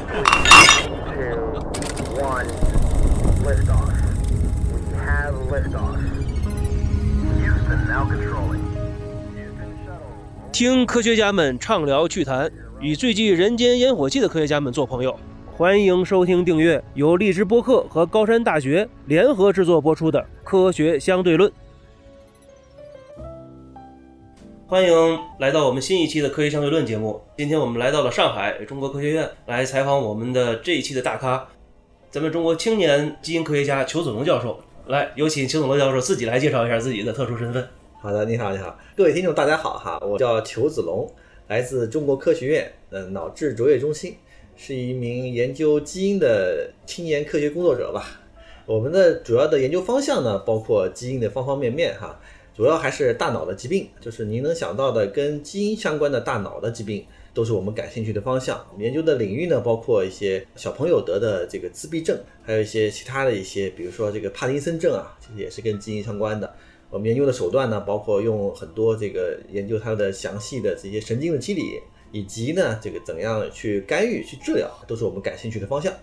two, one, liftoff. We have liftoff. Houston now controlling. Houston shuttle. 听科学家们畅聊趣谈，与最具人间烟火气的科学家们做朋友。欢迎收听订阅由荔枝播客和高山大学联合制作播出的《科学相对论》。欢迎来到我们新一期的《科学相对论》节目。今天我们来到了上海中国科学院来采访我们的这一期的大咖，咱们中国青年基因科学家裘子龙教授。来，有请裘子龙教授自己来介绍一下自己的特殊身份。好的，你好，你好，各位听众，大家好哈，我叫裘子龙，来自中国科学院呃脑智卓越中心，是一名研究基因的青年科学工作者吧。我们的主要的研究方向呢，包括基因的方方面面哈，主要还是大脑的疾病，就是您能想到的跟基因相关的大脑的疾病，都是我们感兴趣的方向。我们研究的领域呢，包括一些小朋友得的这个自闭症，还有一些其他的一些，比如说这个帕金森症啊，其实也是跟基因相关的。我们研究的手段呢，包括用很多这个研究它的详细的这些神经的机理，以及呢这个怎样去干预、去治疗，都是我们感兴趣的方向。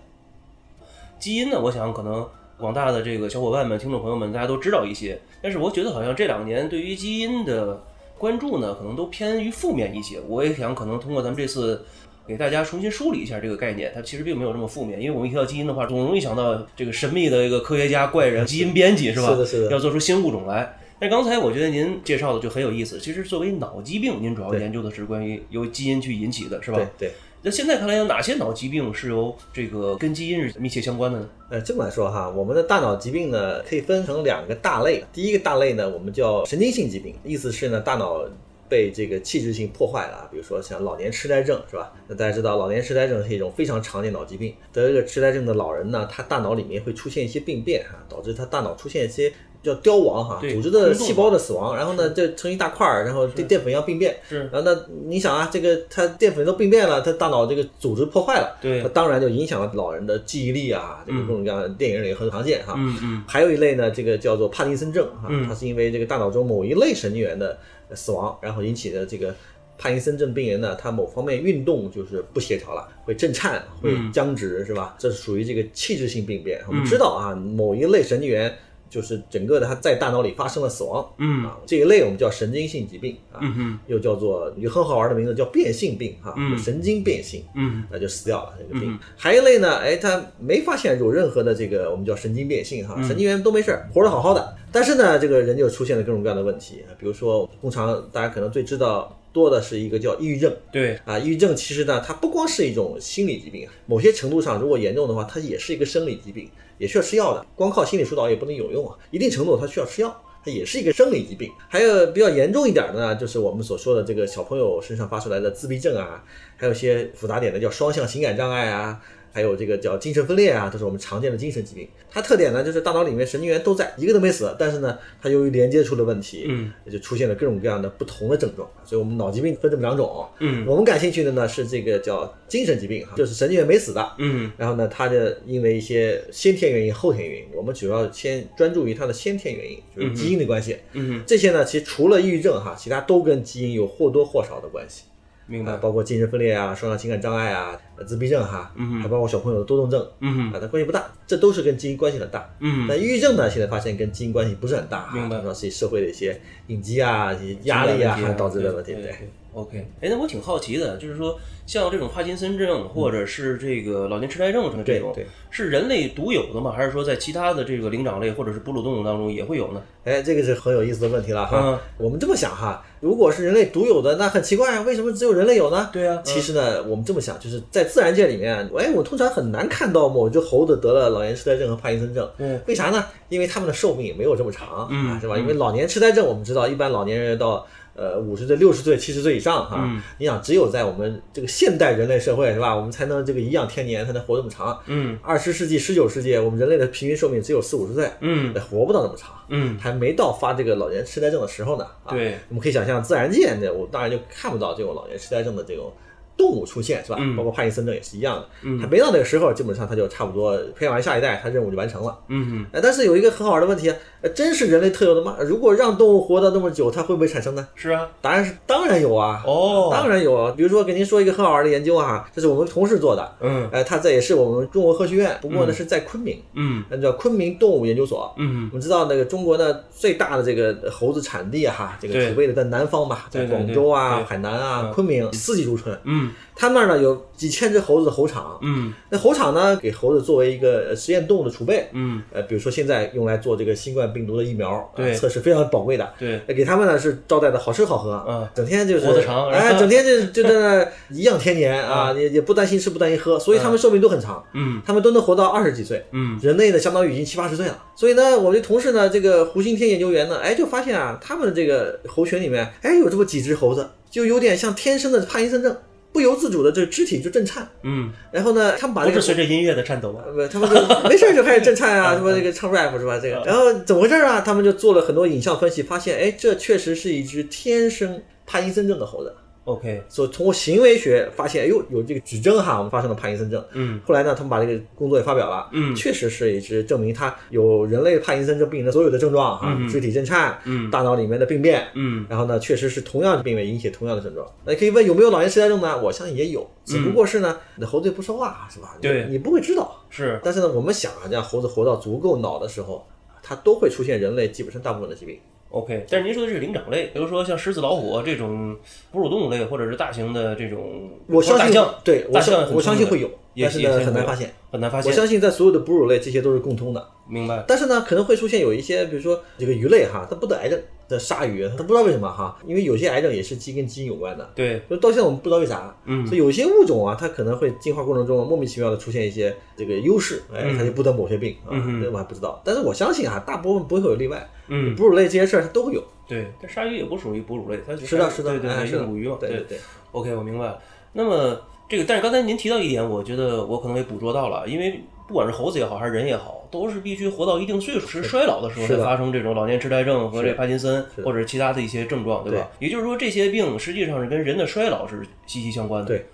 基因呢，我想可能广大的这个小伙伴们、听众朋友们，大家都知道一些。但是我觉得好像这两年对于基因的关注呢，可能都偏于负面一些。我也想可能通过咱们这次给大家重新梳理一下这个概念，它其实并没有这么负面。因为我们一提到基因的话，总容易想到这个神秘的一个科学家怪人——基因编辑，是吧？是的是的要做出新物种来。但刚才我觉得您介绍的就很有意思。其实作为脑疾病，您主要研究的是关于由基因去引起的，是吧？对对。那现在看来，有哪些脑疾病是由这个跟基因是密切相关的呢？呃，这么来说哈，我们的大脑疾病呢，可以分成两个大类。第一个大类呢，我们叫神经性疾病，意思是呢，大脑被这个器质性破坏了，比如说像老年痴呆症，是吧？那大家知道，老年痴呆症是一种非常常见脑疾病。得这个痴呆症的老人呢，他大脑里面会出现一些病变啊，导致他大脑出现一些叫凋亡哈，组织的细胞的死亡，然后呢，就成一大块儿，然后淀淀粉一样病变。是然后呢，你想啊，这个它淀粉都病变了，它大脑这个组织破坏了，对它当然就影响了老人的记忆力啊，这个各种各样的电影里很常见哈。嗯嗯还有一类呢，这个叫做帕金森症哈，嗯它是因为这个大脑中某一类神经元的呃死亡，然后引起的这个帕金森症病人呢，他某方面运动就是不协调了，会震颤，会嗯僵直，是吧？这是属于这个器质性病变。我们知道啊，某一类神经元就是整个的他在大脑里发生了死亡，嗯啊，这一类我们叫神经性疾病啊，嗯又叫做有很好玩的名字叫变性病哈，嗯神经变性。嗯那就死掉了这个病。嗯还有一类呢，哎，他没发现有任何的这个我们叫神经变性哈，嗯神经元都没事儿，活得好好的。但是呢，这个人就出现了各种各样的问题，比如说，通常大家可能最知道多的是一个叫抑郁症。对，啊，抑郁症其实呢，它不光是一种心理疾病，某些程度上如果严重的话，它也是一个生理疾病，也需要吃药的。光靠心理疏导也不能有用啊，一定程度它需要吃药。它也是一个生理疾病，还有比较严重一点的呢，就是我们所说的这个小朋友身上发出来的自闭症啊，还有一些复杂点的叫双向情感障碍啊，还有这个叫精神分裂啊，都是我们常见的精神疾病。它特点呢就是大脑里面神经元都在，一个都没死，但是呢，它由于连接出了问题，嗯，也就出现了各种各样的不同的症状。所以我们脑疾病分这么两种，嗯我们感兴趣的呢是这个叫精神疾病哈，就是神经元没死的，嗯然后呢，它的因为一些先天原因、后天原因，我们主要先专注于它的先天原因，就是基因的关系。嗯，这些呢，其实除了抑郁症哈，其他都跟基因有或多或少的关系。啊，明白。包括精神分裂啊、双向情感障碍啊、呃自闭症哈，嗯还包括小朋友的多动症，嗯啊，它关系不大，这都是跟基因关系很大。嗯但抑郁症呢，现在发现跟基因关系不是很大，明白主要是社会的一些应激啊、一些压力啊导致的问题。对对，OK，哎，那我挺好奇的，就是说，像这种帕金森症或者是这个老年痴呆症什么这种，对对是人类独有的吗？还是说在其他的这个灵长类或者是哺乳动物当中也会有呢？哎，这个是很有意思的问题了哈。嗯我们这么想哈，如果是人类独有的，那很奇怪啊，为什么只有人类有呢？对啊其实呢，我们这么想，就是在自然界里面，哎，我通常很难看到某只猴子得了老年痴呆症和帕金森症。嗯为啥呢？因为他们的寿命也没有这么长，嗯啊，是吧？因为老年痴呆症，我们知道，一般老年人到呃五十岁、六十岁、七十岁以上哈，嗯你想，只有在我们这个现代人类社会是吧，我们才能这个颐养天年，才能活这么长。嗯二十世纪、十九世纪，我们人类的平均寿命只有四五十岁，嗯哎活不到那么长。嗯，还没到发这个老年痴呆症的时候呢。啊、对，我们可以想象，自然界那，我当然就看不到这种老年痴呆症的这种动物出现，是吧？嗯包括帕金森症也是一样的，嗯还没到那个时候，基本上它就差不多培养完下一代，它任务就完成了。嗯哎，但是有一个很好玩的问题，呃真是人类特有的吗？如果让动物活到那么久，它会不会产生呢？是啊，答案是当然有啊，哦当然有啊。比如说给您说一个很好玩的研究啊，这是我们同事做的，嗯呃，他这也是我们中国科学院，不过呢是在昆明，嗯那叫昆明动物研究所。嗯我们知道那个中国呢最大的这个猴子产地啊，哈，这个对储备的在南方吧，在广州啊、海南啊、嗯昆明四季如春。嗯他们那儿呢有几千只猴子的猴场，嗯。那猴场呢给猴子作为一个呃实验动物的储备，嗯，呃，比如说现在用来做这个新冠病毒的疫苗，呃对测试非常宝贵的。对，呃给他们呢是招待的好吃好喝，嗯。整天就是活得长哎，嗯整天就就在那颐养天年啊，也也不担心吃不担心喝，所以他们寿命都很长，嗯。他们都能活到二十几岁。嗯。人类呢，相当于已经七八十岁了。所以呢，我的同事呢，这个胡新天研究员呢，哎，就发现啊，他们的这个猴群里面，哎，有这么几只猴子，就有点像天生的帕金森症，不由自主的这个肢体就震颤。嗯，然后呢，他们把这个不是随着音乐的颤抖吗？呃不，他们就没事儿就开始震颤啊，什么这个唱 rap 是吧？这个，然后怎么回事啊？他们就做了很多影像分析，发现，哎，这确实是一只天生帕金森症的猴子。OK，所以通过行为学发现，哎呦，有这个指征哈，我们发生了帕金森症。嗯后来呢，他们把这个工作也发表了，嗯确实是一只证明它有人类帕金森症病人的所有的症状哈，嗯肢体震颤，嗯大脑里面的病变，嗯然后呢，确实是同样的病变引起同样的症状。那可以问有没有老年痴呆症呢？我相信也有，只不过是呢，你的猴子也不说话是吧？对你不会知道。是但是呢，我们想啊，让猴子活到足够老的时候，它都会出现人类基本上大部分的疾病。OK，但是您说的是灵长类，比如说像狮子、老虎这种哺乳动物类，或者是大型的这种，我相信大象，对我大象我相信会有，但是呢很难发现。很难发现。我相信在所有的哺乳类，这些都是共通的。明白。但是呢，可能会出现有一些，比如说这个鱼类哈，它不得癌症的鲨鱼，它不知道为什么哈，因为有些癌症也是基跟基因有关的。对，就到现在我们不知道为啥，嗯所以有些物种啊，它可能会进化过程中莫名其妙的出现一些这个优势，哎，它就不得某些病啊，这我还不知道。但是我相信啊，大部分不会有例外，嗯，哺乳类这些事儿它都会有。对，但鲨鱼也不属于哺乳类，它是的，是的，对对是的硬骨鱼嘛，对对对。OK，我明白了。那么这个，但是刚才您提到一点，我觉得我可能也捕捉到了，因为不管是猴子也好，还是人也好，都是必须活到一定岁数，时衰老的时候才发生这种老年痴呆症和这帕金森或者其他的一些症状，对吧？也就是说，这些病实际上是跟人的衰老是息息相关的。对。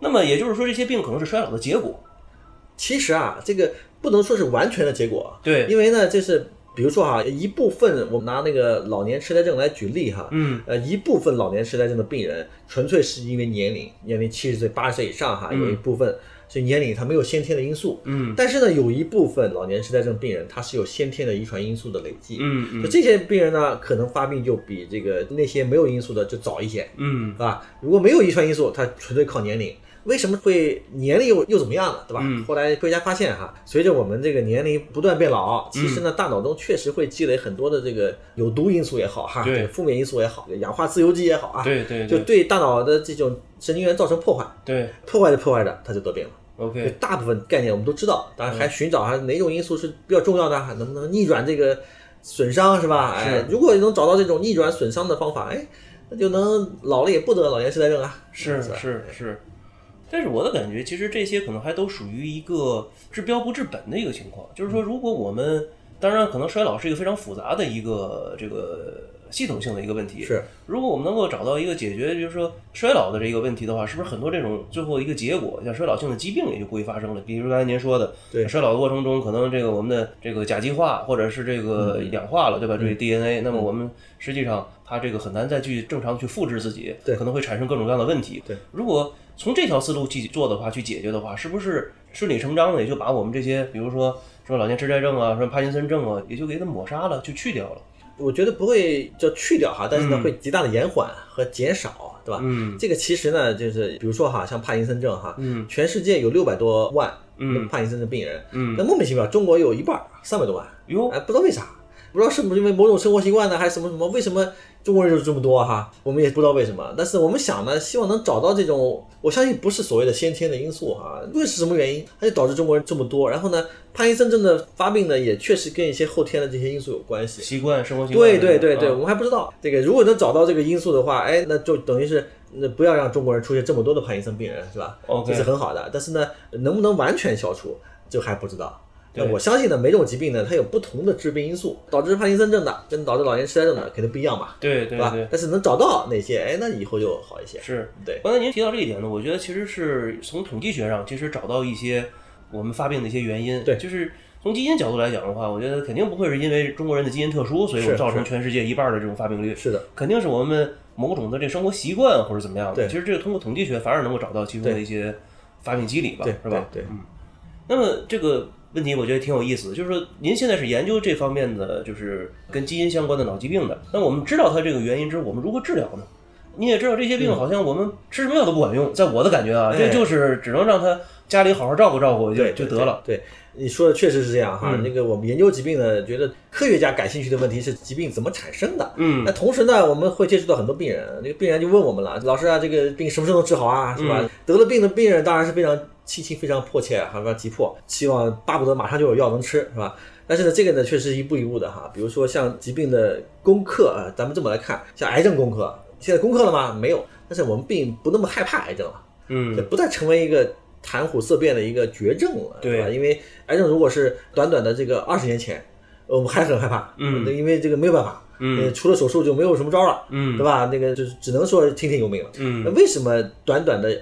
那么也就是说，这些病可能是衰老的结果。其实啊，这个不能说是完全的结果，对，因为呢，这是比如说哈，一部分我们拿那个老年痴呆症来举例哈，嗯。呃，一部分老年痴呆症的病人纯粹是因为年龄，年龄七十岁、八十岁以上哈，有一部分所以年龄它没有先天的因素，嗯。但是呢，有一部分老年痴呆症病人他是有先天的遗传因素的累积，嗯嗯。就这些病人呢，可能发病就比这个那些没有因素的就早一些，嗯。是吧？如果没有遗传因素，他纯粹靠年龄。为什么会年龄又又怎么样呢？对吧？嗯后来科学家发现哈，随着我们这个年龄不断变老，其实呢，大脑中确实会积累很多的这个有毒因素也好哈，对这个负面因素也好，氧化自由基也好啊，对对就对对大脑的这种神经元造成破坏，对破坏着破坏着，它就得病了。，OK，大部分概念我们都知道，当然还寻找还哪种因素是比较重要的，还能不能逆转这个损伤是吧？哎，如果能找到这种逆转损伤的方法，哎，那就能老了也不得老年痴呆症啊。是吧是是，但是我的感觉，其实这些可能还都属于一个治标不治本的一个情况。就是说，如果我们当然可能衰老是一个非常复杂的一个这个系统性的一个问题。是，如果我们能够找到一个解决，就是说衰老的这个问题的话，是不是很多这种最后一个结果，像衰老性的疾病也就不会发生了？比如刚才您说的，对衰老的过程中，可能这个我们的这个甲基化或者是这个嗯氧化了，对吧？这个 DNA，那么我们实际上它这个很难再去正常去复制自己，对可能会产生各种各样的问题。对，如果从这条思路去做的话，去解决的话，是不是顺理成章的也就把我们这些，比如说什么老年痴呆症啊，什么帕金森症啊，也就给它抹杀了，就去掉了？我觉得不会就去掉哈，但是呢嗯会极大的延缓和减少，对吧？嗯。这个其实呢，就是比如说哈，像帕金森症哈，嗯。全世界有六百多万嗯。帕金森症病人，嗯。那莫名其妙，中国有一半三百多万，哟。哎，不知道为啥，不知道是不是因为某种生活习惯呢，还是什么什么？为什么中国人就这么多哈？我们也不知道为什么。但是我们想呢，希望能找到这种，我相信不是所谓的先天的因素哈，无论是什么原因，它就导致中国人这么多。然后呢，帕金森症的发病呢，也确实跟一些后天的这些因素有关系。习惯生活习惯对，对对对，啊我们还不知道这个。如果能找到这个因素的话，哎，那就等于是那不要让中国人出现这么多的帕金森病人，是吧这是很好的。但是呢，能不能完全消除，这还不知道。对那我相信呢，每种疾病呢，它有不同的致病因素，导致帕金森症的跟导致老年痴呆症的肯定不一样嘛，对对对吧？，但是能找到哪些，哎，那以后就好一些。是。对，刚才您提到这一点呢，我觉得其实是从统计学上，其实找到一些我们发病的一些原因。对就是从基因角度来讲的话，我觉得肯定不会是因为中国人的基因特殊，所以我们造成全世界一半的这种发病率。是的，肯定是我们某种的这生活习惯或者怎么样的。对其实这个通过统计学反而能够找到其中的一些发病机理吧，对是吧？对对嗯。那么这个问题我觉得挺有意思的，就是说您现在是研究这方面的，就是跟基因相关的脑疾病的。那我们知道它这个原因之后，我们如何治疗呢？你也知道这些病好像我们吃什么药都不管用，在我的感觉啊，这哎就是只能让他家里好好照顾照顾就对就得了。对。对你说的确实是这样哈，嗯那个我们研究疾病呢，觉得科学家感兴趣的问题是疾病怎么产生的。嗯那同时呢，我们会接触到很多病人，那个病人就问我们了，老师啊，这个病什么时候能治好啊？是吧？嗯得了病的病人当然是非常戚情、非常迫切，还非常急迫，希望巴不得马上就有药能吃，是吧？但是呢，这个呢，确实一步一步的哈。比如说像疾病的攻克啊，咱们这么来看，像癌症攻克，现在攻克了吗？没有，但是我们并不那么害怕癌症了。嗯这不再成为一个谈虎色变的一个绝症了，对吧？因为癌症如果是短短的这个二十年前，呃我们还是很害怕，嗯因为这个没有办法，嗯呃，除了手术就没有什么招了，嗯对吧？那个就是只能说听天由命了。嗯那嗯为什么短短的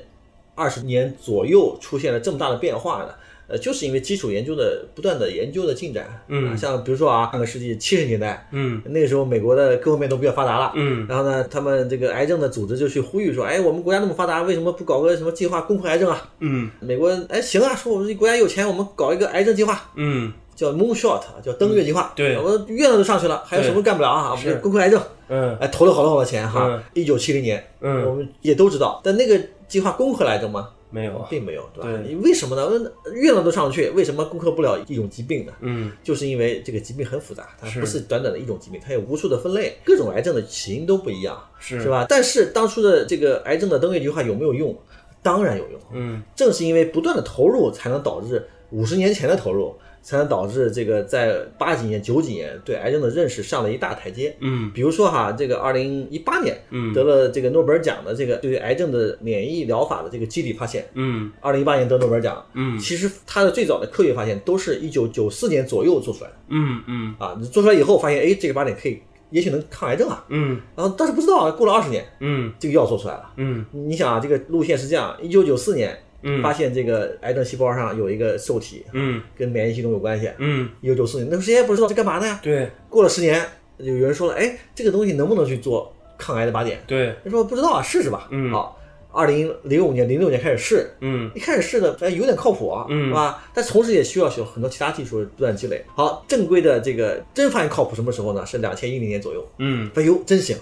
二十年左右出现了这么大的变化呢？呃，就是因为基础研究的不断的研究的进展，嗯。啊像比如说啊，上个世纪七十年代，嗯。那个时候美国的各方面都比较发达了，嗯。然后呢，他们这个癌症的组织就去呼吁说，哎，我们国家那么发达，为什么不搞个什么计划攻克癌症啊？嗯。美国哎行啊，说我们这国家有钱，我们搞一个癌症计划，嗯。叫 Moonshot，叫登月计划。对。我月亮都上去了，还有什么干不了啊？我们就攻克癌症，嗯。哎，投了好多好多钱哈嗯。一九七零年，嗯。我们也都知道，但那个计划攻克了癌症吗？没有啊。并没有，对吧？为什么呢？那月亮都上不去，为什么攻克不了一种疾病呢？嗯就是因为这个疾病很复杂，它不是短短的一种疾病，它有无数的分类，各种癌症的起因都不一样，是是吧？但是当初的这个癌症的登月计划有没有用？当然有用，嗯。正是因为不断的投入，才能导致五十年前的投入，才能导致这个在八几年、九几年对癌症的认识上了一大台阶。嗯。比如说哈，这个二零一八年嗯。得了这个诺贝尔奖的这个对于癌症的免疫疗法的这个基底发现，嗯。二零一八年得诺贝尔奖，嗯。其实它的最早的科学发现都是一九九四年左右做出来的。嗯嗯。啊，你做出来以后发现，哎，这个靶点可以，也许能抗癌症啊，嗯然后但是不知道，过了二十年，嗯这个药做出来了。嗯你想啊，这个路线是这样：一九九四年嗯发现这个癌症细胞上有一个受体嗯跟免疫系统有关系。嗯，一九九四年，那时候谁也不知道这干嘛的呀？对过了十年，有人说了，哎，这个东西能不能去做抗癌的靶点？对，他说不知道啊，试试吧。嗯好，二零零五年、零六年开始试，嗯一开始试的，哎，有点靠谱啊，嗯是吧？但同时也需要有很多其他技术不断积累。好，正规的这个真发现靠谱什么时候呢？是两千一零年左右。嗯哎呦，真行，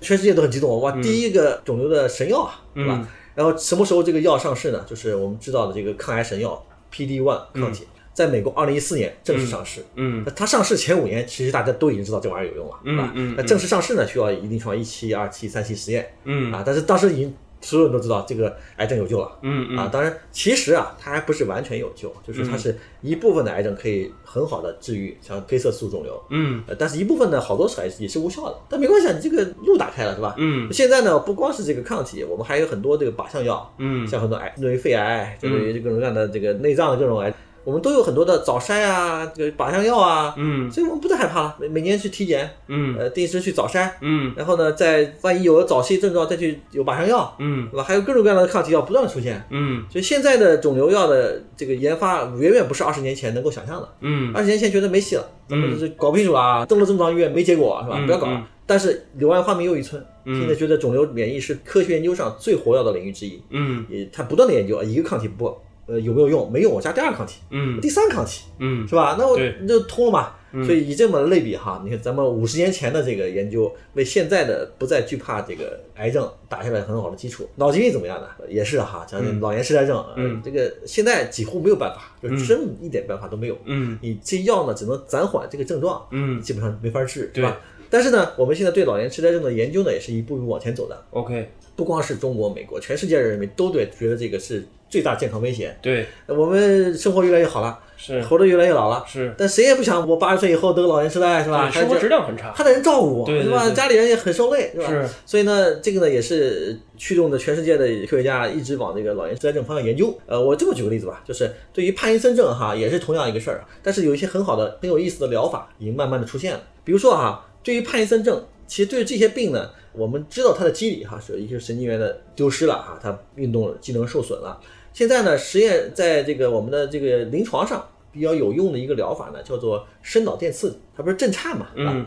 全世界都很激动，哇，第一个肿瘤的神药啊，嗯是吧？然后什么时候这个药上市呢？就是我们知道的这个抗癌神药 PD one 抗体，在美国二零一四年正式上市。嗯那它上市前五年，其实大家都已经知道这玩意儿有用了，是吧？嗯嗯那正式上市呢，需要一定需要一期、二期、三期实验嗯啊，但是当时已经所有人都知道这个癌症有救了。嗯啊，当然，其实啊，它还不是完全有救，就是它是一部分的癌症可以很好的治愈，像黑色素肿瘤，嗯呃，但是一部分呢，好多是还也是无效的。但没关系，啊，你这个路打开了，是吧？嗯现在呢，不光是这个抗体，我们还有很多这个靶向药，嗯像很多癌，对于肺癌，对于各种各样的这个内脏的各种癌，我们都有很多的早筛啊，这个靶向药啊，嗯所以我们不再害怕了。每每年去体检，嗯呃，定时去早筛，嗯然后呢，在万一有了早期症状再去有靶向药，嗯对吧？还有各种各样的抗体药不断的出现。嗯所以现在的肿瘤药的这个研发远远不是二十年前能够想象的。嗯二十年前觉得没戏了，咱们就是搞不清楚啊，登了这么长医院没结果是吧？嗯不要搞了。但是柳暗花明又一村，嗯现在觉得肿瘤免疫是科学研究上最活跃的领域之一，嗯也它不断的研究，一个抗体不呃有没有用？没用，我加第二抗体，嗯第三抗体嗯是吧？那我对就通了嘛。所以以这么类比哈，你看咱们五十年前的这个研究，为现在的不再惧怕这个癌症打下了很好的基础。脑疾病怎么样呢？也是哈，像老年痴呆症，呃嗯这个现在几乎没有办法，就是真一点办法都没有。嗯你这药呢，只能暂缓这个症状，嗯基本上没法治，对吧？但是呢，我们现在对老年痴呆症的研究呢，也是一步一步往前走的。，OK，不光是中国、美国，全世界人民都对觉得这个是最大健康威胁。对，我们生活越来越好了，是活得越来越老了，是，但谁也不想我八十岁以后得个老年痴呆，是吧？生活质量很差。还得人照顾，是吧？家里人也很受累，是吧？是所以呢，这个呢也是驱动着全世界的科学家一直往这个老年痴呆症方向研究。呃，我这么举个例子吧，就是对于帕金森症哈，也是同样一个事儿，但是有一些很好的、很有意思的疗法已经慢慢的出现了。比如说哈，对于帕金森症，其实对于这些病呢，我们知道它的机理哈，是一些神经元的丢失了哈，它运动机能受损了。现在呢，实验在这个我们的这个临床上比较有用的一个疗法呢，叫做深脑电刺激，它不是震颤嘛，对吧？嗯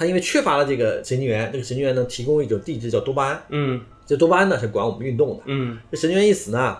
它因为缺乏了这个神经元，这个神经元能提供一种递质叫多巴胺，嗯这多巴胺呢是管我们运动的。嗯这神经元一死呢，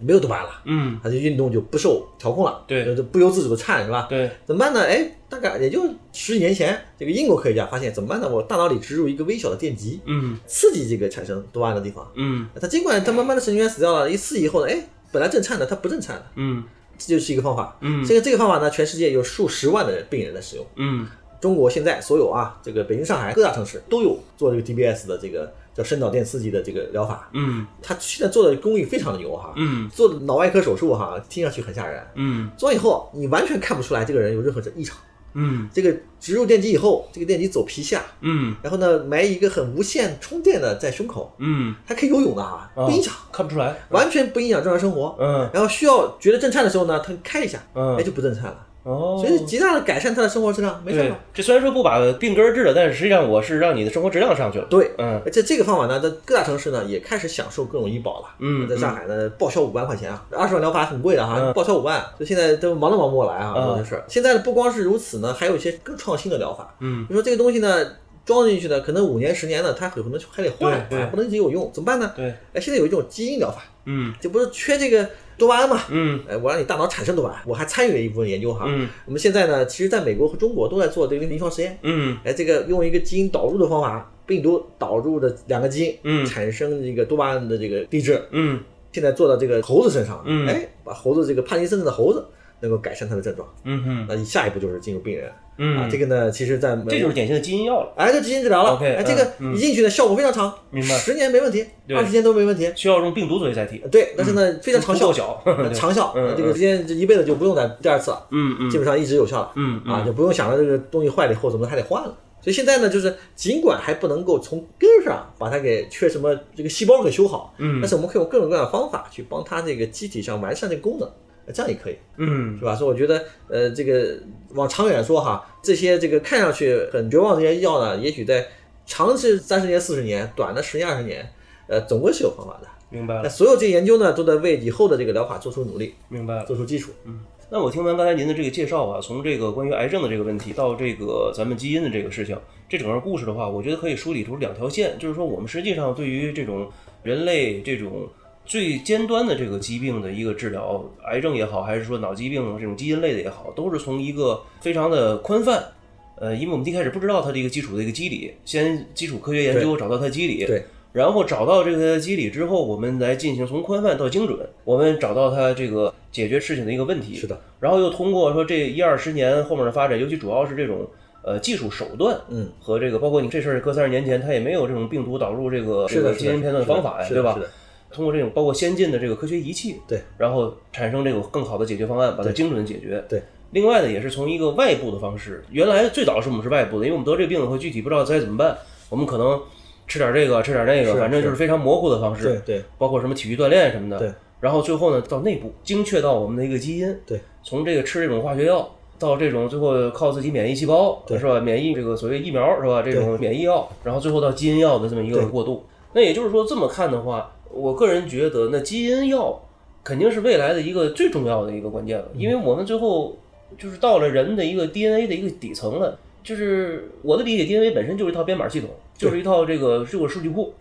没有多巴胺了，嗯，它的运动就不受调控了，对就不由自主的颤，是吧？对，怎么办呢？哎，大概也就十几年前，这个英国科学家发现怎么办呢？我大脑里植入一个微小的电极，嗯刺激这个产生多巴胺的地方。嗯它尽管它慢慢的神经元死掉了，一刺激以后呢，哎，本来正颤的它不正颤了，嗯这就是一个方法。嗯这个这个方法呢，全世界有数十万的病人在使用。嗯中国现在所有啊，这个北京、上海各大城市都有做这个 DBS 的这个叫深脑电刺激的这个疗法。嗯他现在做的工艺非常的牛哈，嗯做的脑外科手术哈，听上去很吓人。嗯做完以后，你完全看不出来这个人有任何的异常。嗯这个植入电极以后，这个电极走皮下，嗯然后呢埋一个很无线充电的在胸口，嗯，它可以游泳的啊，不影响，看不出来。完全不影响正常生活。嗯然后需要觉得震颤的时候呢，他开一下，嗯哎就不震颤了，哦，所以极大的改善他的生活质量，没事对了。，这虽然说不把病根儿治了，但是实际上我是让你的生活质量上去了。对，嗯而且这个方法呢，在各大城市呢也开始享受各种医保了。嗯在上海呢，报销五万块钱啊，二十万疗法很贵的哈，嗯报销五万，就现在都忙都忙不过来啊，嗯做这事。现在不光是如此呢，还有一些更创新的疗法。嗯你说这个东西呢，装进去呢，可能五年十年呢，它可能还得换，不能一直有用，怎么办呢？对，哎，现在有一种基因疗法，嗯就不是缺这个多巴胺嘛？嗯哎，我让你大脑产生多巴胺，我还参与了一部分研究哈。嗯我们现在呢，其实在美国和中国都在做这个临床实验。嗯哎，这个用一个基因导入的方法，病毒导入的两个基因，嗯产生这个多巴胺的这个地质。嗯现在做到这个猴子身上，嗯哎，把猴子这个帕金森症的猴子能够改善他的症状。嗯哼。那下一步就是进入病人。嗯。啊，这个呢，其实在这就是典型的基因药了，哎，这基因治疗了。OK，哎，这个嗯。嗯一进去呢，效果非常长，明白。十年没问题，对。二十年都没问题。需要用病毒作为载体，对，但是呢，非常长效。小，呃长效，嗯这个时间这一辈子就不用再第二次了，嗯嗯。基本上一直有效了。嗯啊，就不用想着这个东西坏了以后怎么还得换了。所以现在呢，就是尽管还不能够从根儿上把它给缺什么这个细胞给修好，嗯。但是我们可以用各种各样的方法去帮它这个机体上完善这个功能，呃这样也可以，嗯是吧？所以我觉得，呃，这个往长远说哈，这些这个看上去很绝望的这些药呢，也许在长是三十年、四十年，短的十年、二十年，呃，总归是有方法的。明白了那所有这些研究呢，都在为以后的这个疗法做出努力，明白了。做出基础。嗯那我听完刚才您的这个介绍啊，从这个关于癌症的这个问题到这个咱们基因的这个事情，这整个故事的话，我觉得可以梳理出两条线，就是说我们实际上对于这种人类这种最尖端的这个疾病的一个治疗，癌症也好，还是说脑疾病这种基因类的也好，都是从一个非常的宽泛。呃，因为我们一开始不知道它的一个基础的一个机理，先基础科学研究找到它的机理，对，然后找到这个机理之后，我们来进行从宽泛到精准，我们找到它这个解决事情的一个问题。是的，然后又通过说这一二十年后面的发展，尤其主要是这种呃技术手段嗯，和这个，包括你这事儿搁三十年前，它也没有这种病毒导入这个基因片段的方法呀，对吧是的是？的通过这种包括先进的这个科学仪器，对，然后产生这种更好的解决方案，把它精准的解决。对。另外呢，也是从一个外部的方式，原来最早是我们是外部的，因为我们得这个病以后具体不知道该怎么办，我们可能吃点这个，吃点那个，反正就是非常模糊的方式。对对包括什么体育锻炼什么的。对。然后最后呢，到内部精确到我们的一个基因。对。从这个吃这种化学药，到这种最后靠自己免疫细胞，对是吧？免疫这个所谓疫苗是吧？这种免疫药，然后最后到基因药的这么一个过渡。那也就是说，这么看的话，我个人觉得，那基因药肯定是未来的一个最重要的一个关键了，因为我们最后就是到了人的一个 DNA 的一个底层了。就是我的理解，DNA 本身就是一套编码系统，就是一套这个这个数据库。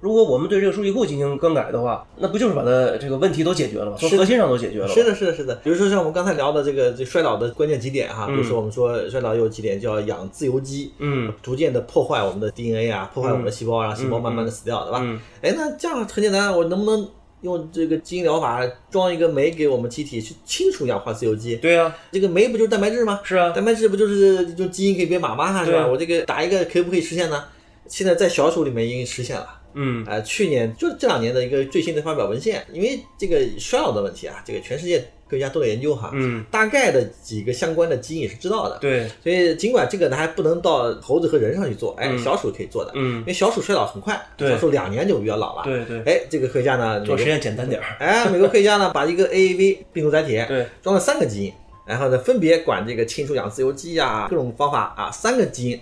如果我们对这个数据库进行更改的话，那不就是把它这个问题都解决了吗？从核心上都解决了。是的，是的，是的。比如说像我们刚才聊的这个这衰老的关键几点哈，嗯比如说我们说衰老有几点叫养自由基，嗯逐渐的破坏我们的 DNA 啊，破坏我们的细胞，让细胞慢慢的死掉，对吧？嗯哎，那这样很简单，我能不能用这个基因疗法装一个酶给我们机体去清除氧化自由基？对啊、这个酶不就是蛋白质吗？是啊，蛋白质不就是就基因可以编码吗？是吧？我这个打一个可不可以实现呢？现在在小鼠里面已经实现了。嗯。啊、去年就这两年的一个最新的发表文献，因为这个衰老的问题啊，这个全世界科学家都在研究哈，嗯，大概的几个相关的基因也是知道的，对，所以尽管这个呢还不能到猴子和人上去做，哎，嗯小鼠可以做的，嗯。因为小鼠衰老很快，对小鼠两年就比较老了，对对，哎，这个科学家呢，做实验简单点儿。哎，美国科学家呢把一个 AAV 病毒载体对，装了三个基因，然后呢分别管这个亲属氧自由基啊，各种方法啊，三个基因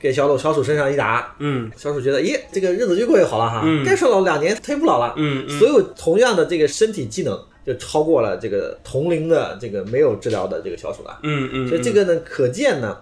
给小鼠小鼠身上一打，嗯。小鼠觉得，咦，这个日子越过越好了哈，嗯。该衰老两年，它也不老了，嗯嗯。所有同样的这个身体机能就超过了这个同龄的这个没有治疗的这个小鼠了，嗯嗯，所以这个呢，可见呢，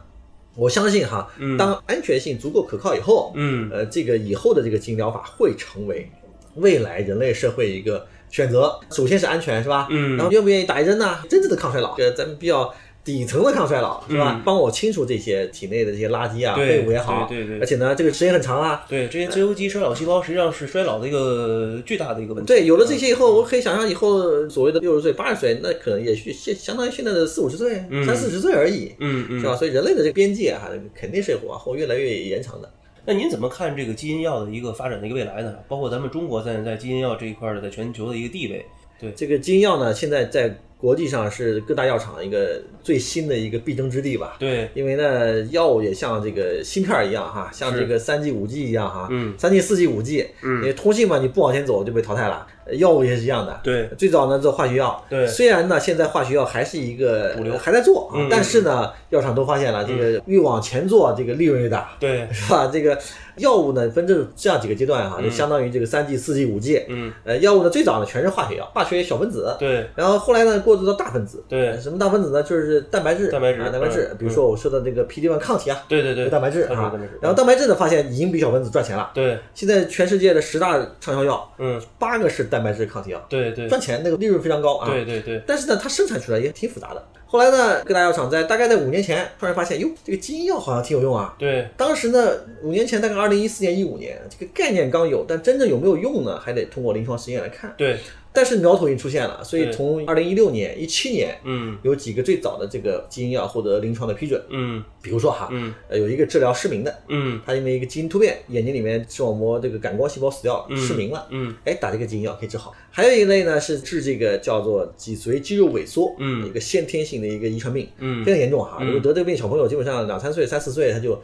我相信哈，嗯。当安全性足够可靠以后，嗯。呃，这个以后的这个基因疗法会成为未来人类社会一个选择。首先是安全，是吧？嗯。然后愿不愿意打一针呢？真正的抗衰老，这个咱们比较底层的抗衰老，是吧？嗯帮我清除这些体内的这些垃圾啊、废物也好，对对对而且呢，这个时间很长啊。对，这些自由基衰老细胞实际上是衰老的一个巨大的一个问题。对，有了这些以后，我可以想象以后所谓的六十岁、八十岁，那可能也许相相当于现在的四五十岁、嗯三四十岁而已，嗯嗯，是吧？所以人类的这个边界哈，肯定是往后越来越延长的。那您怎么看这个基因药的一个发展的一个未来呢？包括咱们中国在在基因药这一块儿的在全球的一个地位。对，这个基因药呢，现在在国际上是各大药厂一个最新的一个必争之地吧。对，因为呢，药物也像这个芯片儿一样哈，像这个三 G、五 G 一样哈，嗯。三 G、四 G、五 G，嗯。因为通信嘛，你不往前走就被淘汰了。呃药物也是一样的，对，最早呢做化学药，对。虽然呢现在化学药还是一个主流。还在做啊嗯，但是呢，药厂都发现了，这个越往前做，这个利润越大。对，是吧？这个药物呢分这这样几个阶段哈，就相当于这个三 G、四 G、五 G。嗯，呃，药物呢最早呢全是化学药，化学小分子。对，然后后来呢过渡到大分子。对呃什么大分子呢？就是蛋白质。蛋白质啊，蛋白质嗯。比如说我说的这个 PD-1 抗体啊，对对对，蛋白质啊蛋白质。然后蛋白质呢发现已经比小分子赚钱了。对，现在全世界的十大畅销药，嗯，八个是蛋白质抗体药，对对，赚钱那个利润非常高啊。对对对，但是呢，它生产出来也挺复杂的。后来呢，各大药厂在大概在五年前突然发现，哟，这个基因药好像挺有用啊。对，当时呢，五年前大概二零一四年、一五年，这个概念刚有，但真正有没有用呢，还得通过临床实验来看。对，但是苗头已经出现了，所以从二零一六年、一七年，嗯有几个最早的这个基因药获得临床的批准。嗯比如说哈，嗯呃，有一个治疗失明的，嗯他因为一个基因突变，眼睛里面视网膜这个感光细胞死掉了，嗯失明了。嗯哎，打这个基因药可以治好。还有一类呢是治这个叫做脊髓肌肉萎缩，嗯一个先天性的一个遗传病，嗯非常严重哈。嗯如果得这个病，小朋友基本上两三岁、三四岁他就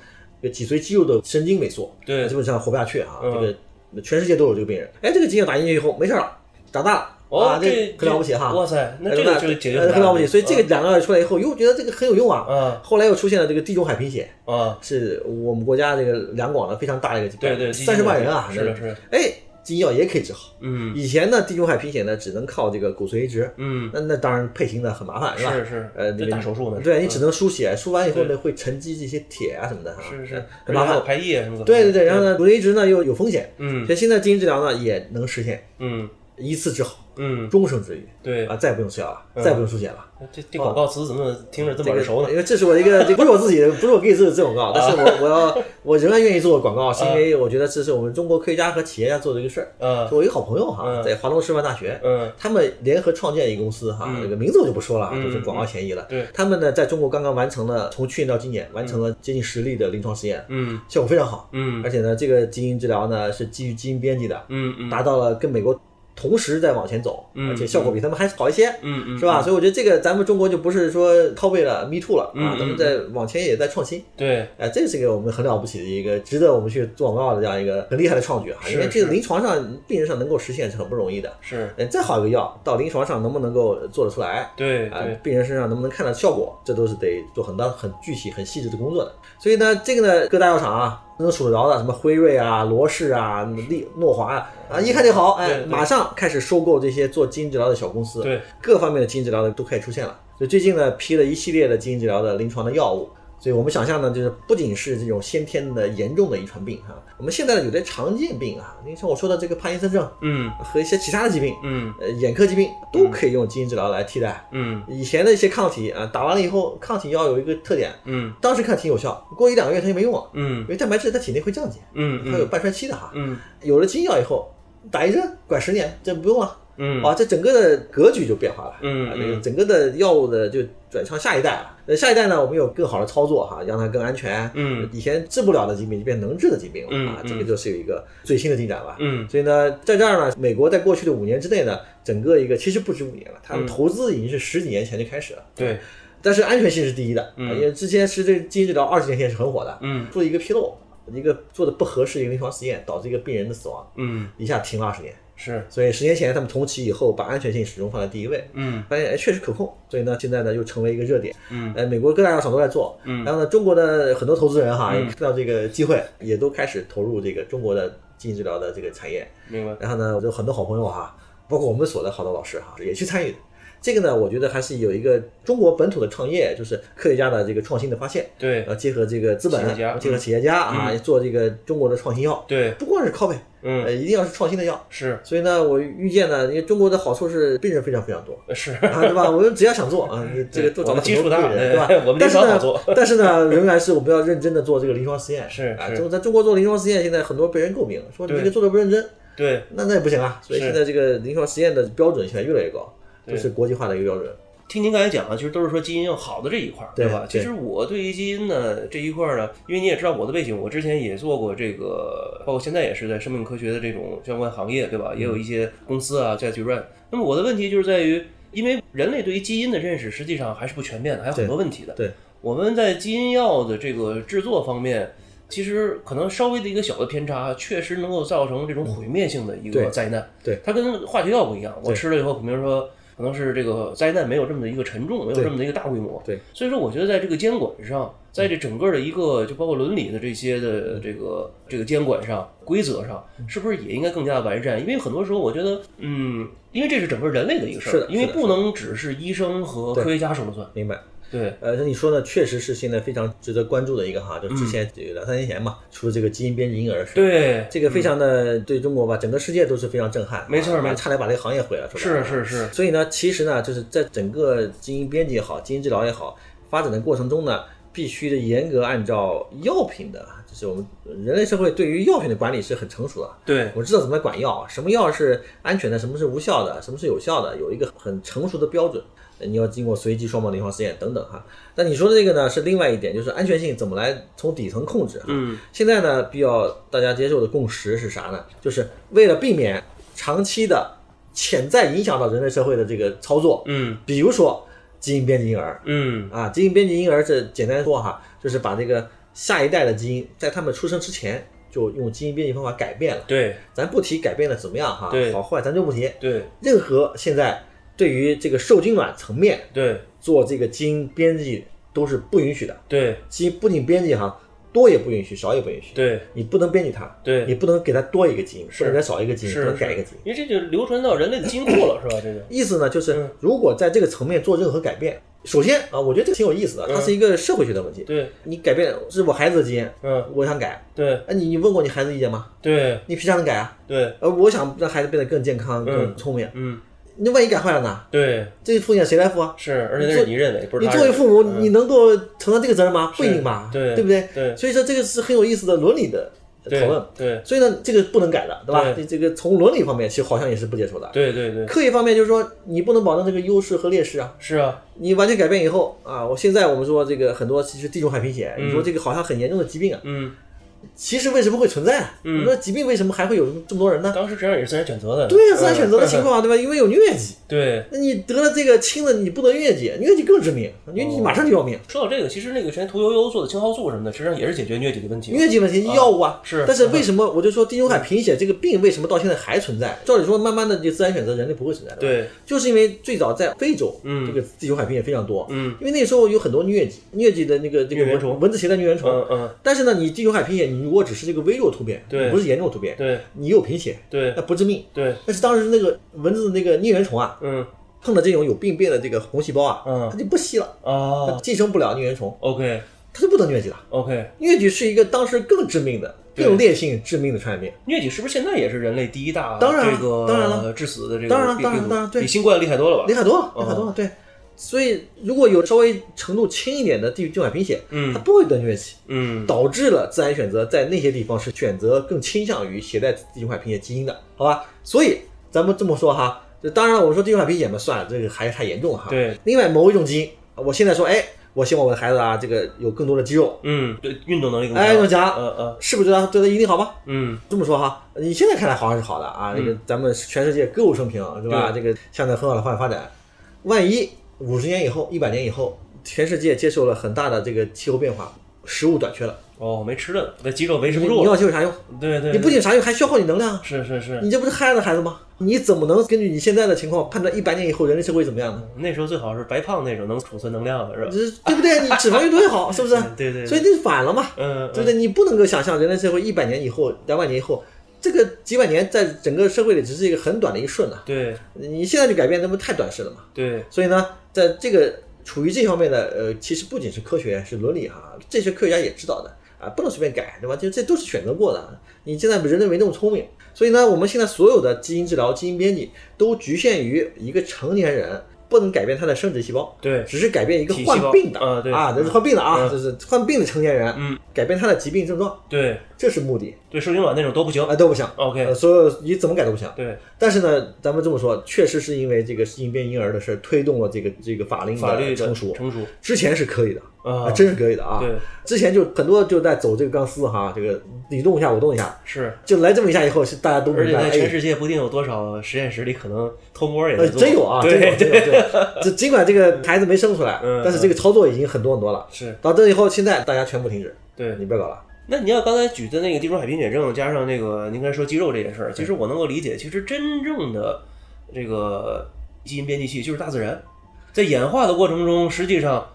脊髓肌肉的神经萎缩，对基本上活不下去啊。嗯这个全世界都有这个病人。哎，这个基因药打进去以后没事了，长大了。哦啊，，这可了不起哈！哇塞，那哎这个就解决呃很了不起。所以这个个两个药出来以后，哟，觉得这个很有用啊。嗯后来又出现了这个地中海贫血，啊，是我们国家这个两广的非常大的一个疾病，对对，三十万人啊，是的是的，哎，基因药也可以治好。嗯以前呢，地中海贫血呢，只能靠这个骨髓移植，嗯，那那当然配型呢很麻烦，是吧？是是，呃，这你大手术呢，对你只能输血，输完以后呢，会沉积这些铁啊什么的哈，是是，很麻烦。排液什么的，对对对，然后呢，骨髓移植呢又有风险，嗯所以现在基因治疗呢也能实现嗯一次治好，嗯，终生治愈对啊，，再也不用吃药了，嗯再也不用输血了。这这广告词怎么听着这么耳熟呢？因为这是我一个，这不是我自己的，不是我给你做的这广告，但是我我要我仍然愿意做广告，是因为我觉得这是我们中国科学家和企业家做的一个事儿。嗯是我一个好朋友哈，嗯在华东师范大学，嗯他们联合创建一个公司哈，嗯这个名字我就不说了，嗯都是广告嫌疑了。对他们呢在中国刚刚完成了从去年到今年完成了接近十例的临床实验，嗯效果非常好。嗯而且呢，这个基因治疗呢是基于基因编辑的，嗯嗯，达到了跟美国同时在往前走，嗯而且效果比他们还好一些。嗯嗯是吧？？所以我觉得这个咱们中国就不是说靠背了 me too 了啊嗯，咱们在往前也在创新，对，哎，这是一个我们很了不起的一个值得我们去做广告的这样一个很厉害的创举啊！因为这个临床上病人上能够实现是很不容易的。是，嗯，再好一个药到临床上能不能够做得出来？啊对对，，病人身上能不能看到效果，这都是得做很大、很具体、很细致的工作的。所以呢，这个呢，各大药厂啊，能数得着的，什么辉瑞啊、罗氏啊、利诺华啊，啊，一看就好，哎，马上开始收购这些做基因治疗的小公司，对，各方面的基因治疗的都开始出现了。所以最近呢，批了一系列的基因治疗的临床的药物。所以我们想象呢，就是不仅是这种先天的严重的遗传病哈，我们现在呢有的常见病啊，你像我说的这个帕金森症嗯。和一些其他的疾病，嗯。呃，眼科疾病都可以用基因治疗来替代。嗯。以前的一些抗体啊，打完了以后，抗体药有一个特点，嗯。当时看挺有效，过一两个月它就没用了，嗯。因为蛋白质在体内会降解，嗯它有半衰期的哈。嗯。有了基因药以后，打一针管十年，这不用了。嗯啊，这整个的格局就变化了，嗯啊，这个嗯整个的药物的就转向下一代了。那下一代呢，我们有更好的操作哈，让它更安全。嗯以前治不了的疾病就变能治的疾病了、啊，这个就是有一个最新的进展吧。嗯所以呢，在这儿呢，美国在过去的五年之内呢，整个一个其实不止五年了，他们嗯投资已经是十几年前就开始了。对，但是安全性是第一的，嗯啊因为之前是这基因治疗二十年前是很火的，嗯出了一个纰漏，一个做的不合适的一个临床实验，导致一个病人的死亡，嗯一下停了二十年。是，所以十年前他们重启以后，把安全性始终放在第一位，嗯。发现哎确实可控，所以呢现在呢又成为一个热点。嗯。哎，美国各大药厂都在做，嗯。然后呢中国的很多投资人哈嗯。也看到这个机会，也都开始投入这个中国的基因治疗的这个产业。明白，然后呢，我就很多好朋友哈，包括我们所的好多老师哈，也去参与。的。这个呢，我觉得还是有一个中国本土的创业，就是科学家的这个创新的发现，对呃，结合这个资本结合企业家啊，做这个中国的创新药，对，不光是靠背，嗯呃，一定要是创新的药。是所以呢，我预见呢，因为中国的好处是病人非常非常多。是，啊，对吧？我们只要想做啊，你这个都找到基础多贵人，对对吧？我们但是呢临床好做，但是呢，仍然是我们要认真的做这个临床实验。啊，是啊中在中国做临床实验，现在很多被人诟病，说你这个做的不认真。对，那那也不行啊，所以现在这个临床实验的标准现在越来越高，对就是国际化的一个标准。听您刚才讲啊，其实都是说基因要好的这一块儿，对吧？其实我对于基因呢这一块儿呢，因为你也知道我的背景，我之前也做过这个，包括现在也是在生命科学的这种相关行业，对吧？也有一些公司啊在去 run。那么我的问题就是在于，因为人类对于基因的认识实际上还是不全面的，还有很多问题的。对，我们在基因药的这个制作方面。其实可能稍微的一个小的偏差，确实能够造成这种毁灭性的一个灾难。对它跟化学药不一样，我吃了以后，比如说可能是这个灾难没有这么的一个沉重，没有这么的一个大规模。对，所以说我觉得在这个监管上，在这整个的一个就包括伦理的这些的这个这个监管上、规则上，是不是也应该更加的完善？因为很多时候我觉得，嗯，因为这是整个人类的一个事儿，因为不能只是医生和科学家说了算。明白？对，呃，那你说呢？确实是现在非常值得关注的一个哈，就之前这个两三年前嘛，出了这个基因编辑婴儿是吧。对，这个非常的对中国吧，整个世界都是非常震撼，啊没错没错差点把这个行业毁了。是吧是是是，所以呢，其实呢，就是在整个基因编辑也好，基因治疗也好，发展的过程中呢，必须的严格按照药品的，就是我们人类社会对于药品的管理是很成熟的。对，我知道怎么管药，什么药是安全的，什么是无效的，什么是有效的，有一个很成熟的标准。呃你要经过随机双盲临床试验等等哈。那你说的这个呢，是另外一点，就是安全性怎么来从底层控制哈。嗯，现在呢，比较大家接受的共识是啥呢？就是为了避免长期的潜在影响到人类社会的这个操作，嗯比如说基因编辑婴儿嗯啊，基因编辑婴儿这简单说哈，就是把这个下一代的基因在他们出生之前就用基因编辑方法改变了。对咱不提改变的怎么样哈对，好坏咱就不提。对任何现在对于这个受精卵层面对。做这个基因编辑都是不允许的。对。基因不仅编辑哈，多也不允许，少也不允许。对。你不能编辑它，对。你不能给它多一个基因，是。不能给它少一个基因，是不能改一个基因。因为这就流传到人类的基因库了，是吧？这个？意思呢，就是嗯如果在这个层面做任何改变，首先啊，我觉得这个挺有意思的，它是一个社会学的问题。对，你改变是我孩子的基因，嗯。我想改，对。哎，你你问过你孩子意见吗？对。你凭啥能改啊？对，呃，我想让孩子变得更健康、嗯。更聪明，嗯那万一改坏了呢？对这个风险谁来负啊？是，而且那是你认为，不是你作为父母，嗯你能够承担这个责任吗？不一定吧，对对不对？对所以说这个是很有意思的伦理的讨论。对所以呢，这个不能改的，对吧？对这这个从伦理方面，其实好像也是不接受的。对对对，科学方面就是说，你不能保证这个优势和劣势啊。是啊，你完全改变以后啊，我现在我们说这个很多其实地中海贫血，嗯你说这个好像很严重的疾病啊，嗯，其实为什么会存在啊？嗯你说疾病为什么还会有这么多人呢？当时这样也是自然选择的，对呀，自然选择的情嗯，况啊，对吧？因为有疟疾，对。那你得了这个轻的，你不得疟疾，疟疾更致命，疟疾马上就要命。说到这个，其实那个之前屠呦呦做的青蒿素什么的，实际上也是解决疟疾的问题。疟疾问题药物啊，是但是为什么我就说地中海贫血这个病为什么到现在还存在？照理说，慢慢的就自然选择人类不会存在的。，对，就是因为最早在非洲，嗯这个地中海贫血非常多，嗯因为那时候有很多疟疾，疟疾的那个这个蚊虫蚊蚊子携带疟原虫。嗯嗯，但是呢，你地中海贫血，你如果只是这个微弱突变，对不是严重突变，对你有贫血，对那不致命。对，但是当时那个蚊子的那个疟原虫啊，嗯碰到这种有病变的这个红细胞啊，嗯它就不吸了，它啊寄生不了疟原虫，，OK 它就不得疟疾了。OK，疟疾是一个当时更致命的、对更烈性致命的传染病。疟疾是不是现在也是人类第一大当然了这个当然了致死的这个当然了当然当然对比新冠厉害多了吧厉？害多了，哦厉害多了，对。所以如果有稍微程度轻一点的地中海贫血，它嗯不会得疟疾，嗯导致了自然选择在那些地方是选择更倾向于携带地中海贫血基因的，好吧？所以咱们这么说哈，就当然了，我说地中海贫血嘛，算了，这个还是太严重了哈。对。另外某一种基因，我现在说，哎，我希望我的孩子啊，这个有更多的肌肉，嗯，对，运动能力更强。哎，更强，嗯嗯是不是对他对他一定好吗？嗯，这么说哈，你现在看来好像是好的啊，这个咱们全世界歌舞升平，对吧？这个向着很好的方向发展。万一五十年以后、一百年以后，全世界接受了很大的这个气候变化，食物短缺了，哦，没吃的，那肌肉维持你不住了。你要肌肉啥用？对对，你不仅啥用，还消耗你能量啊。是是是，你这不是害了孩子吗？你怎么能根据你现在的情况判断一百年以后人类社会怎么样呢？那时候最好是白胖那种能储存能量的是吧？这对不对？你脂肪越多越好，是不是？对对，所以这反了嘛，嗯，对不对？你不能够想象人类社会一百年以后、两百年以后，这个几百年在整个社会里只是一个很短的一个瞬啊。对你现在就改变，那不太短视了嘛？对，所以呢，在这个处于这方面的呃，其实不仅是科学，是伦理哈，这些科学家也知道的啊，不能随便改，对吧？就这都是选择过的。你现在人类没那么聪明，所以呢，我们现在所有的基因治疗、基因编辑都局限于一个成年人。不能改变他的生殖细胞，对。只是改变一个患病的啊对。啊，这是患病的啊，嗯。这是患病的成年人，嗯，改变他的疾病症状，对。这是目的对，受精卵那种都不行。哎，都不行。OK，呃，所有你怎么改都不行。对，但是呢，咱们这么说，确实是因为这个基因变婴儿的事推动了这个这个法令法律的成熟。成熟之前是可以的啊真是可以的啊。对，之前就很多就在走这个钢丝哈，这个你动一下我动一下，是，就来这么一下以后，是大家都明白，而且在全哎，世界不定有多少实验室里可能偷摸也做。真有啊，真有，对真有。对这尽管这个孩子没生出来嗯，但是这个操作已经很多很多了。是，到这以后，现在大家全部停止，对。你别搞了。那你要刚才举的那个地中海贫血症，加上那个您刚才说肌肉这件事儿，其实我能够理解，其实真正的这个基因编辑器就是大自然，在演化的过程中，实际上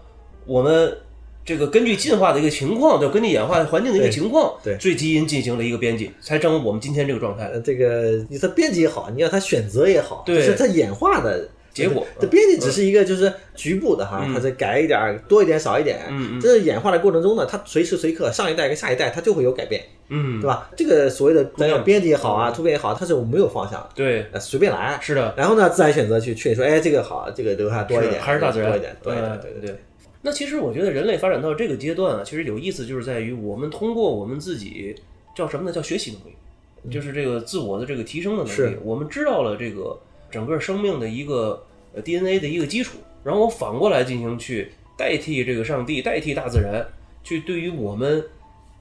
我们这个根据进化的一个情况，就根据演化环境的一个情况，对对。基因进行了一个编辑，才成为我们今天这个状态。呃，这个你它编辑也好，你要它选择也好，对。就是它演化的结果这编辑只是一个就是局部的哈，嗯它再改一点，多一点少一点，嗯嗯这是演化的过程中呢，它随时随刻上一代跟下一代它就会有改变，嗯对，吧？这个所谓的咱要编辑也好啊，突变也好，它是没有方向的，对，呃随便来。是的，然后呢，自然选择去确定说，哎，这个好，这个留下多一点，还是大自然多一点，多一点，嗯对对对。那其实我觉得人类发展到这个阶段啊，其实有意思就是在于我们通过我们自己叫什么呢？叫学习能力，就是这个自我的这个提升的能力。我们知道了这个整个生命的一个呃 DNA 的一个基础，然后我反过来进行去代替这个上帝，代替大自然，去对于我们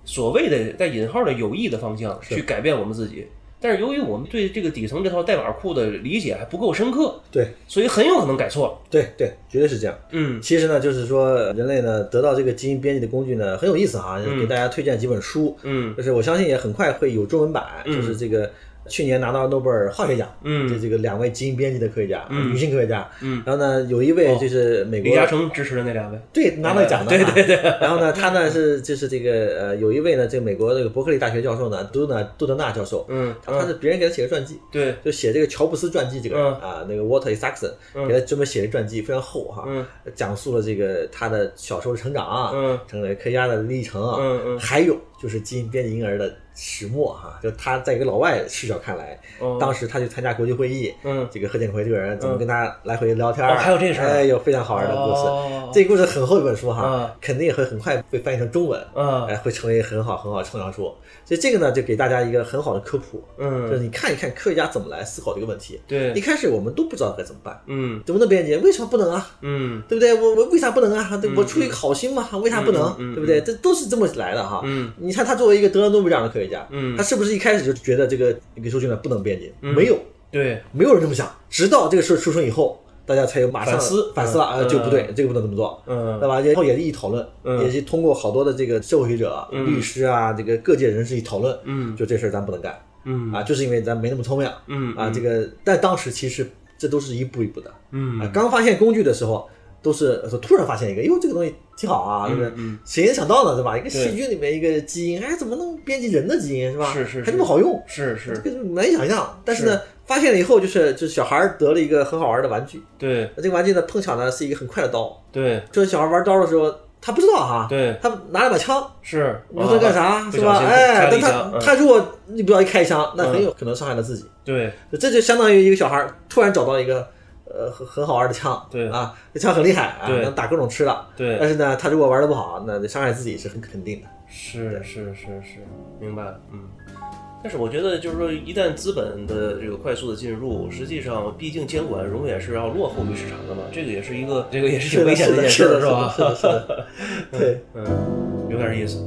所谓的带引号的有益的方向去改变我们自己。但是由于我们对这个底层这套代码库的理解还不够深刻，对所以很有可能改错。对对，绝对是这样。嗯其实呢，就是说人类呢得到这个基因编辑的工具呢很有意思哈，嗯给大家推荐几本书，嗯就是我相信也很快会有中文版，嗯就是这个去年拿到诺贝尔化学奖，嗯这这个两位基因编辑的科学家，嗯女性科学家，嗯。然后呢有一位哦就是美国李嘉诚支持的那两位，对拿到奖的，对对对。然后呢，他呢是就是这个呃有一位呢这个美国这个伯克利大学教授呢杜纳杜德纳教授，嗯，他他是别人给他写的传记，对，就写这个乔布斯传记这个人嗯啊，那个 Walter Isaacson 嗯给他专门写的传记，非常厚哈，嗯讲述了这个他的小时候的成长啊，嗯成为科学家的历程啊，嗯嗯。还有就是基因编辑婴儿的始末哈，就他在一个老外视角看来，哦当时他去参加国际会议，嗯这个贺建奎这个人怎么嗯跟他来回聊天儿，哦还有这事儿哎，有非常好玩的故事。哦这个故事很厚一本书哈啊，肯定也会很快被翻译成中文，嗯哎，会成为很好很好的畅销书。所以这个呢，就给大家一个很好的科普，就是嗯你看一看科学家怎么来思考这个问题。对一开始我们都不知道该怎么办，嗯怎么能编辑？为什么不能啊？嗯对不对？我我为啥不能啊？对我出于好心嘛，为啥不能？对不对？这都是这么来的哈。嗯你看他作为一个得了诺贝尔奖的科学家，嗯他是不是一开始就觉得这个给受精卵不能编辑？嗯没有，对没有人这么想。直到这个事儿出生以后，大家才有马上反思反思了，嗯啊，就不对，这个不能这么做。嗯对吧？然后也是一讨论，嗯也是通过好多的这个社会学者、嗯律师啊，这个各界人士一讨论，嗯就这事儿咱不能干嗯啊，就是因为咱没那么聪明嗯啊。这个，但当时其实这都是一步一步的嗯啊。刚发现工具的时候，都是呃突然发现一个，哟，这个东西挺好啊，这个嗯。谁能想到呢，对吧？一个对细菌里面一个基因，哎，怎么能编辑人的基因，是吧？是是是。还这么好用，是是。这个难以想象。但是呢，发现了以后，就是就是小孩得了一个很好玩的玩具，对。那这个玩具呢，碰巧呢是一个很快的刀，对。就是小孩玩刀的时候，他不知道哈，对。他拿了把枪，是。你说他干啥是吧？哎，但他他如果你不要一开枪，那很有可能伤害了自己。对。这就相当于一个小孩突然找到一个呃很很好玩的枪，对啊，这枪很厉害啊，能打各种吃的。对但是呢，他如果玩的不好，那伤害自己是很肯定的。是是是是，明白了，嗯。但是我觉得，就是说，一旦资本的这个快速的进入，实际上，毕竟监管永远是要落后于市场的嘛，这个也是一个，这个也是挺危险的，一件事儿，是，吧？是的，是的，对。嗯，有点意思。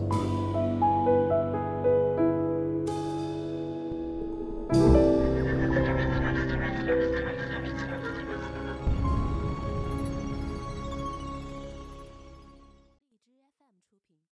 嗯。